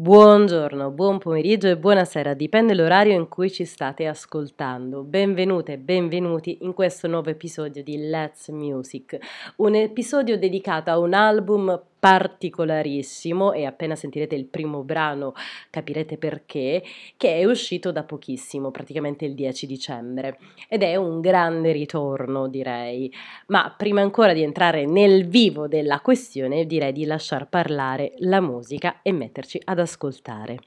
Buongiorno, buon pomeriggio e buonasera, dipende l'orario in cui ci state ascoltando. Benvenute e benvenuti in questo nuovo episodio di Let's Music, un episodio dedicato a un album particolarissimo e appena sentirete il primo brano capirete perché, che è uscito da pochissimo, praticamente il 10 dicembre. Ed è un grande ritorno direi, ma prima ancora di entrare nel vivo della questione direi di lasciar parlare la musica e metterci ad ascoltare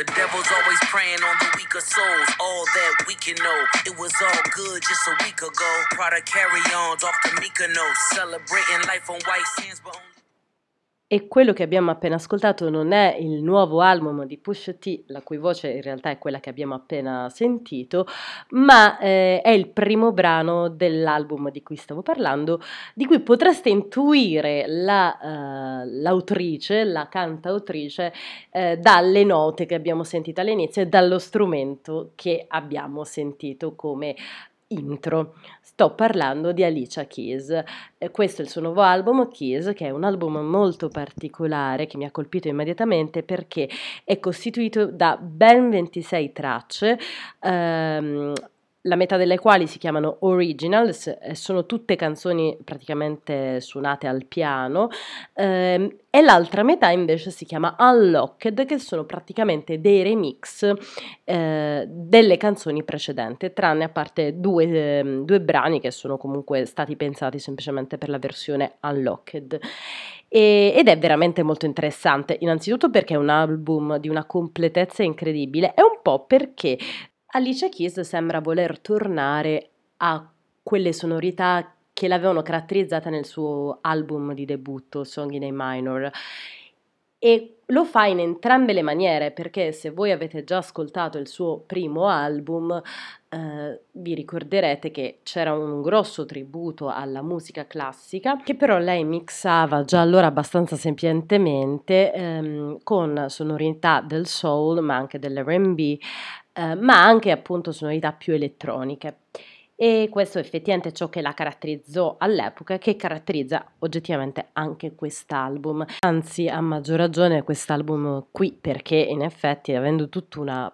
The devil's always preying on the weaker souls. All that we can know. It was all good just a week ago. Prada carry-ons off the Mykonos. Celebrating life on white sands, but. E quello che abbiamo appena ascoltato non è il nuovo album di Pusha T, la cui voce in realtà è quella che abbiamo appena sentito, ma eh, è il primo brano dell'album di cui stavo parlando, di cui potreste intuire la, uh, l'autrice, la cantautrice, eh, dalle note che abbiamo sentito all'inizio e dallo strumento che abbiamo sentito come intro. Sto parlando di Alicia Keys. Eh, questo è il suo nuovo album, Keys, che è un album molto particolare che mi ha colpito immediatamente perché è costituito da ben 26 tracce. Ehm, la metà delle quali si chiamano originals, sono tutte canzoni praticamente suonate al piano, ehm, e l'altra metà invece si chiama Unlocked, che sono praticamente dei remix eh, delle canzoni precedenti, tranne a parte due, eh, due brani che sono comunque stati pensati semplicemente per la versione Unlocked. Ed è veramente molto interessante, innanzitutto perché è un album di una completezza incredibile e un po' perché Alicia Keys sembra voler tornare a quelle sonorità che l'avevano caratterizzata nel suo album di debutto, Song in A Minor. E lo fa in entrambe le maniere perché se voi avete già ascoltato il suo primo album eh, vi ricorderete che c'era un grosso tributo alla musica classica che però lei mixava già allora abbastanza semplicemente ehm, con sonorità del soul ma anche dell'R&B eh, ma anche appunto sonorità più elettroniche. E questo effettivamente è ciò che la caratterizzò all'epoca, che caratterizza oggettivamente anche quest'album. Anzi, a maggior ragione quest'album qui, perché in effetti avendo tutta una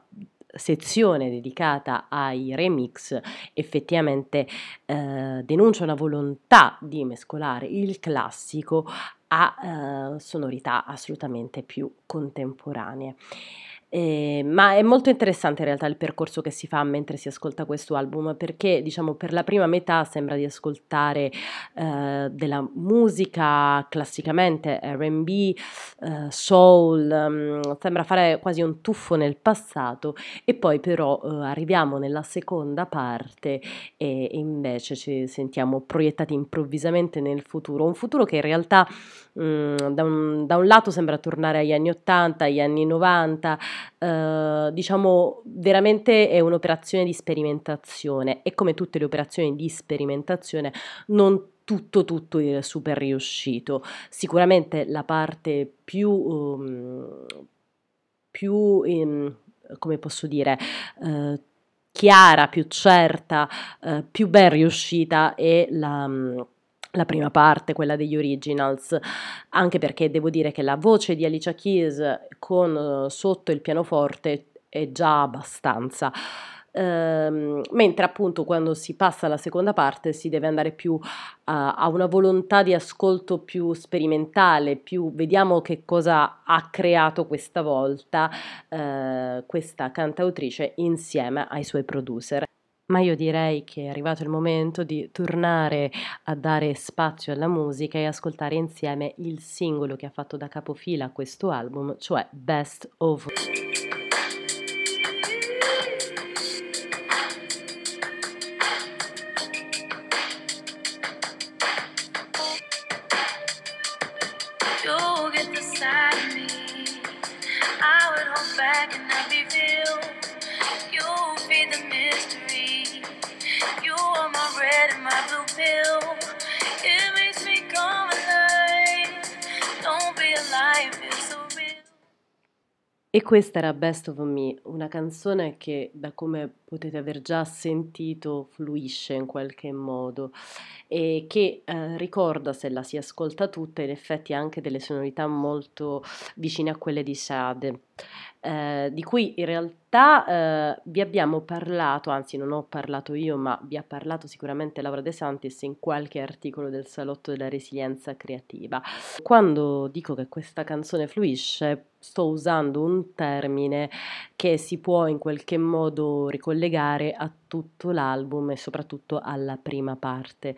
sezione dedicata ai remix effettivamente eh, denuncia una volontà di mescolare il classico a eh, sonorità assolutamente più contemporanee. Eh, ma è molto interessante in realtà il percorso che si fa mentre si ascolta questo album perché diciamo per la prima metà sembra di ascoltare eh, della musica classicamente RB, eh, soul, um, sembra fare quasi un tuffo nel passato e poi però eh, arriviamo nella seconda parte e, e, invece ci sentiamo proiettati improvvisamente nel futuro, un futuro che in realtà mh, mm, da, un, da un lato sembra tornare agli anni 80, agli anni 90, eh, diciamo veramente è un'operazione di sperimentazione. E come tutte le operazioni di sperimentazione non tutto tutto è super riuscito. Sicuramente la parte più um, più um, come posso dire uh, chiara, più certa, uh, più ben riuscita è la um, la prima parte, quella degli originals, anche perché devo dire che la voce di Alicia Keys con eh, sotto il pianoforte è già abbastanza. Ehm, mentre appunto quando si passa alla seconda parte si deve andare più a, a una volontà di ascolto più sperimentale, più vediamo che cosa ha creato questa volta eh, questa cantautrice insieme ai suoi producer ma io direi che è arrivato il momento di tornare a dare spazio alla musica e ascoltare insieme il singolo che ha fatto da capofila a questo album, cioè Best of. My blue pill. E questa era Best of Me, una canzone che da come potete aver già sentito fluisce in qualche modo e che eh, ricorda, se la si ascolta tutta, in effetti anche delle sonorità molto vicine a quelle di Sade. Eh, di cui in realtà eh, vi abbiamo parlato, anzi non ho parlato io, ma vi ha parlato sicuramente Laura De Santis in qualche articolo del Salotto della Resilienza Creativa. Quando dico che questa canzone fluisce, sto usando un termine che si può in qualche modo ricollegare a tutto l'album e soprattutto alla prima parte.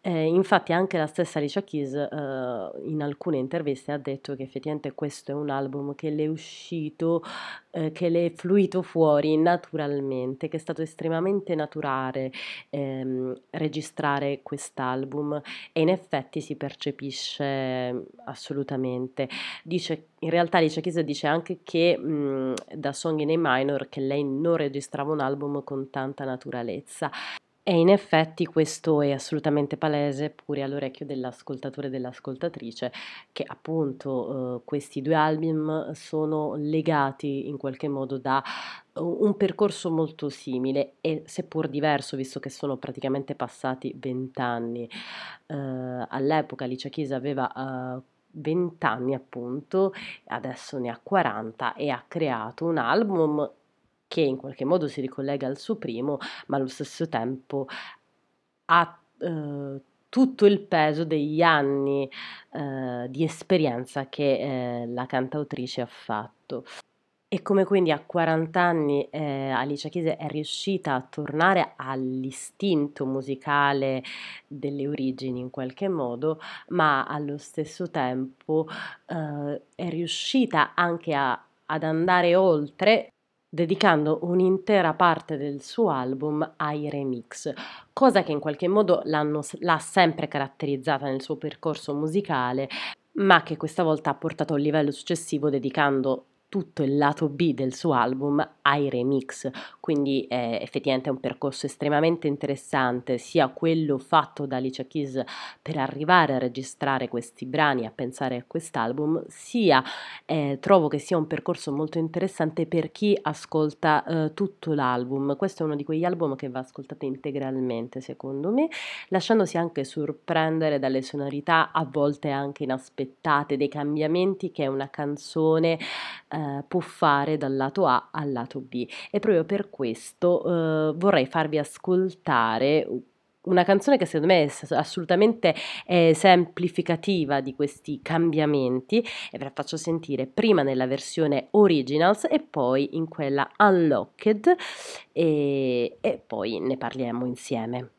Eh, infatti anche la stessa Alicia Keys eh, in alcune interviste ha detto che effettivamente questo è un album che le è uscito, eh, che le è fluito fuori naturalmente, che è stato estremamente naturale ehm, registrare quest'album e in effetti si percepisce assolutamente. Dice in realtà Alicia Keys dice anche che mh, da Song in A minor che lei non registrava un album con tanta naturalezza. E in effetti questo è assolutamente palese pure all'orecchio dell'ascoltatore e dell'ascoltatrice, che appunto eh, questi due album sono legati in qualche modo da un percorso molto simile e seppur diverso, visto che sono praticamente passati vent'anni. Eh, all'epoca Alicia Keys aveva eh, 20 anni appunto, adesso ne ha 40 e ha creato un album che in qualche modo si ricollega al suo primo, ma allo stesso tempo ha eh, tutto il peso degli anni eh, di esperienza che eh, la cantautrice ha fatto. E come quindi a 40 anni eh, Alicia Keys è riuscita a tornare all'istinto musicale delle origini in qualche modo, ma allo stesso tempo eh, è riuscita anche a, ad andare oltre dedicando un'intera parte del suo album ai remix, cosa che in qualche modo l'ha sempre caratterizzata nel suo percorso musicale, ma che questa volta ha portato a un livello successivo dedicando tutto il lato B del suo album ai remix, quindi è effettivamente un percorso estremamente interessante, sia quello fatto da Alicia Keys per arrivare a registrare questi brani, a pensare a quest'album, sia eh, trovo che sia un percorso molto interessante per chi ascolta eh, tutto l'album. Questo è uno di quegli album che va ascoltato integralmente, secondo me, lasciandosi anche sorprendere dalle sonorità a volte anche inaspettate, dei cambiamenti che una canzone eh, eh, può fare dal lato A al lato B e proprio per questo eh, vorrei farvi ascoltare una canzone che secondo me è assolutamente esemplificativa di questi cambiamenti e ve la faccio sentire prima nella versione originals e poi in quella unlocked e, e poi ne parliamo insieme.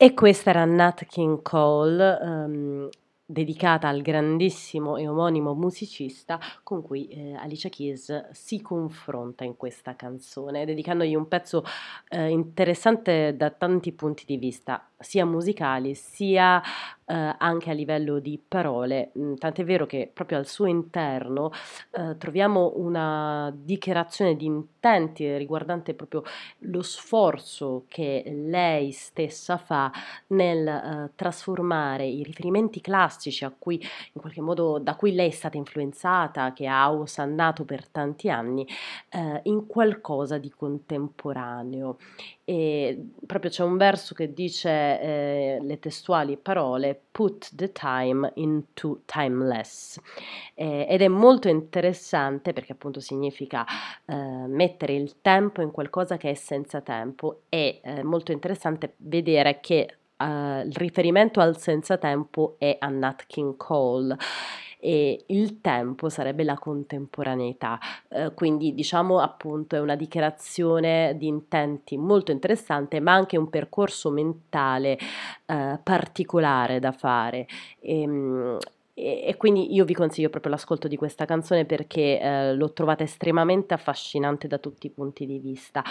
E questa era Nat King Cole, um, dedicata al grandissimo e omonimo musicista con cui eh, Alicia Keys si confronta in questa canzone, dedicandogli un pezzo eh, interessante da tanti punti di vista, sia musicali sia eh, anche a livello di parole, mm, tant'è vero che proprio al suo interno eh, troviamo una dichiarazione di intenti riguardante proprio lo sforzo che lei stessa fa nel eh, trasformare i riferimenti classici a cui in qualche modo da cui lei è stata influenzata, che ha osannato per tanti anni, eh, in qualcosa di contemporaneo e proprio c'è un verso che dice eh, le testuali parole put the time into timeless eh, ed è molto interessante perché appunto significa eh, mettere il tempo in qualcosa che è senza tempo e è molto interessante vedere che Uh, il riferimento al senza tempo è a Nat King Cole e il tempo sarebbe la contemporaneità. Eh, quindi diciamo appunto è una dichiarazione di intenti molto interessante, ma anche un percorso mentale eh, particolare da fare. E, ehm, e, e, quindi io vi consiglio proprio l'ascolto di questa canzone perché eh, l'ho trovata estremamente affascinante da tutti i punti di vista.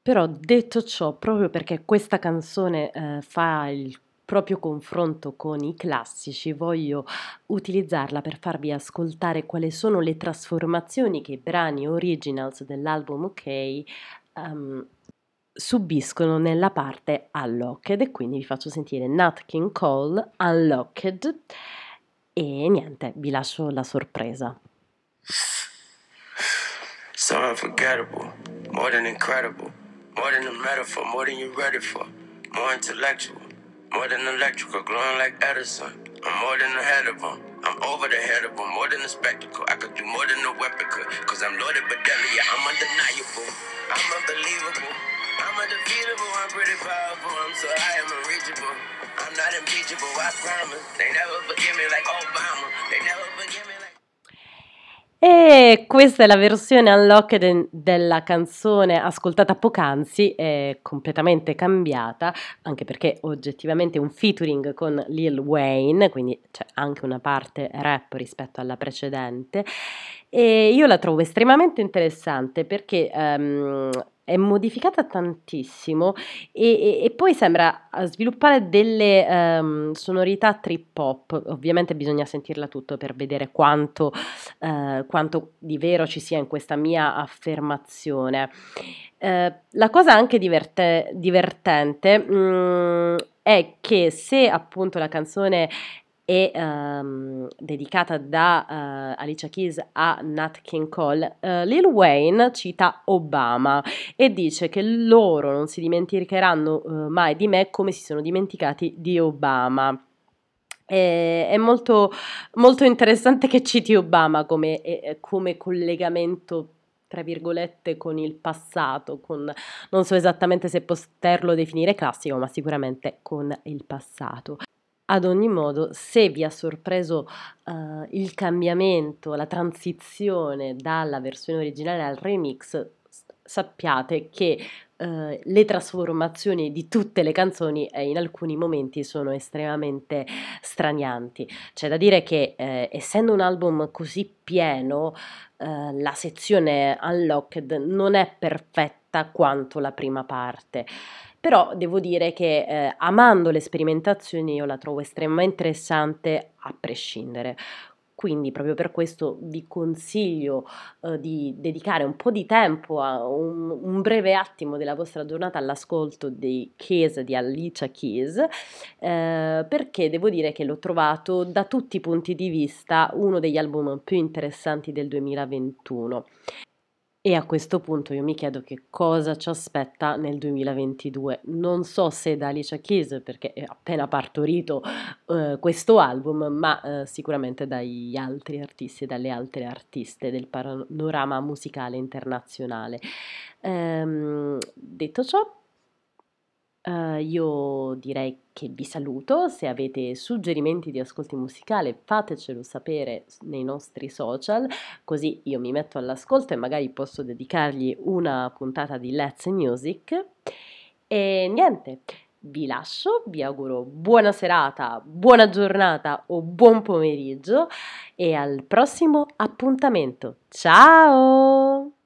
Però detto ciò, proprio perché questa canzone eh, fa il proprio confronto con i classici, voglio utilizzarla per farvi ascoltare quali sono le trasformazioni che i brani originals dell'album OK um, subiscono nella parte Unlocked e quindi vi faccio sentire Nat King Cole Unlocked e niente, vi lascio la sorpresa. So unforgettable, more than incredible. More than a metaphor, more than you're ready for. More intellectual, more than electrical, glowing like Edison. I'm more than ahead of them. I'm over the head of them, more than a spectacle. I could do more than a weapon could. Cause I'm loaded but deadly, yeah, I'm undeniable. I'm unbelievable. I'm undefeatable, I'm pretty powerful. I'm so high, I'm unreachable. I'm not impeachable, I promise. They never forgive me like Obama. They never forgive me. E questa è la versione unlocked della canzone ascoltata poc'anzi, è completamente cambiata, anche perché oggettivamente è un featuring con Lil Wayne, quindi c'è anche una parte rap rispetto alla precedente. E io la trovo estremamente interessante perché um, è modificata tantissimo e, e, e poi sembra eh, sviluppare delle um, sonorità trip hop. Ovviamente bisogna sentirla tutto per vedere quanto, uh, quanto, di vero ci sia in questa mia affermazione. Uh, la cosa anche diverte, divertente um, è che se appunto la canzone e um, dedicata da uh, Alicia Keys a Nat King Cole, uh, Lil Wayne cita Obama e dice che loro non si dimenticheranno uh, mai di me come si sono dimenticati di Obama. è molto, molto interessante che citi Obama come, come collegamento tra virgolette con il passato, con non so esattamente se poterlo definire classico, ma sicuramente con il passato. Ad ogni modo, se vi ha sorpreso uh, il cambiamento, la transizione dalla versione originale al remix, sappiate che uh, le trasformazioni di tutte le canzoni eh, in alcuni momenti sono estremamente stranianti. C'è da dire che eh, essendo un album così pieno, uh, la sezione Unlocked non è perfetta quanto la prima parte però devo dire che eh, amando le sperimentazioni io la trovo estremamente interessante a prescindere. Quindi proprio per questo vi consiglio eh, di dedicare un po' di tempo, a un, un, breve attimo della vostra giornata all'ascolto dei Keys di Alicia Keys, eh, perché devo dire che l'ho trovato da tutti i punti di vista uno degli album più interessanti del 2021. E a questo punto io mi chiedo che cosa ci aspetta nel 2022. Non so se da Alicia Keys, perché è appena partorito uh, questo album, ma uh, sicuramente dagli altri artisti e dalle altre artiste del panorama musicale internazionale. Um, detto ciò, Uh, io direi che vi saluto, se avete suggerimenti di ascolti musicali fatecelo sapere nei nostri social, così io mi metto all'ascolto e magari posso dedicargli una puntata di Let's Music. E niente, vi lascio, vi auguro buona serata, buona giornata o buon pomeriggio e al prossimo appuntamento. Ciao!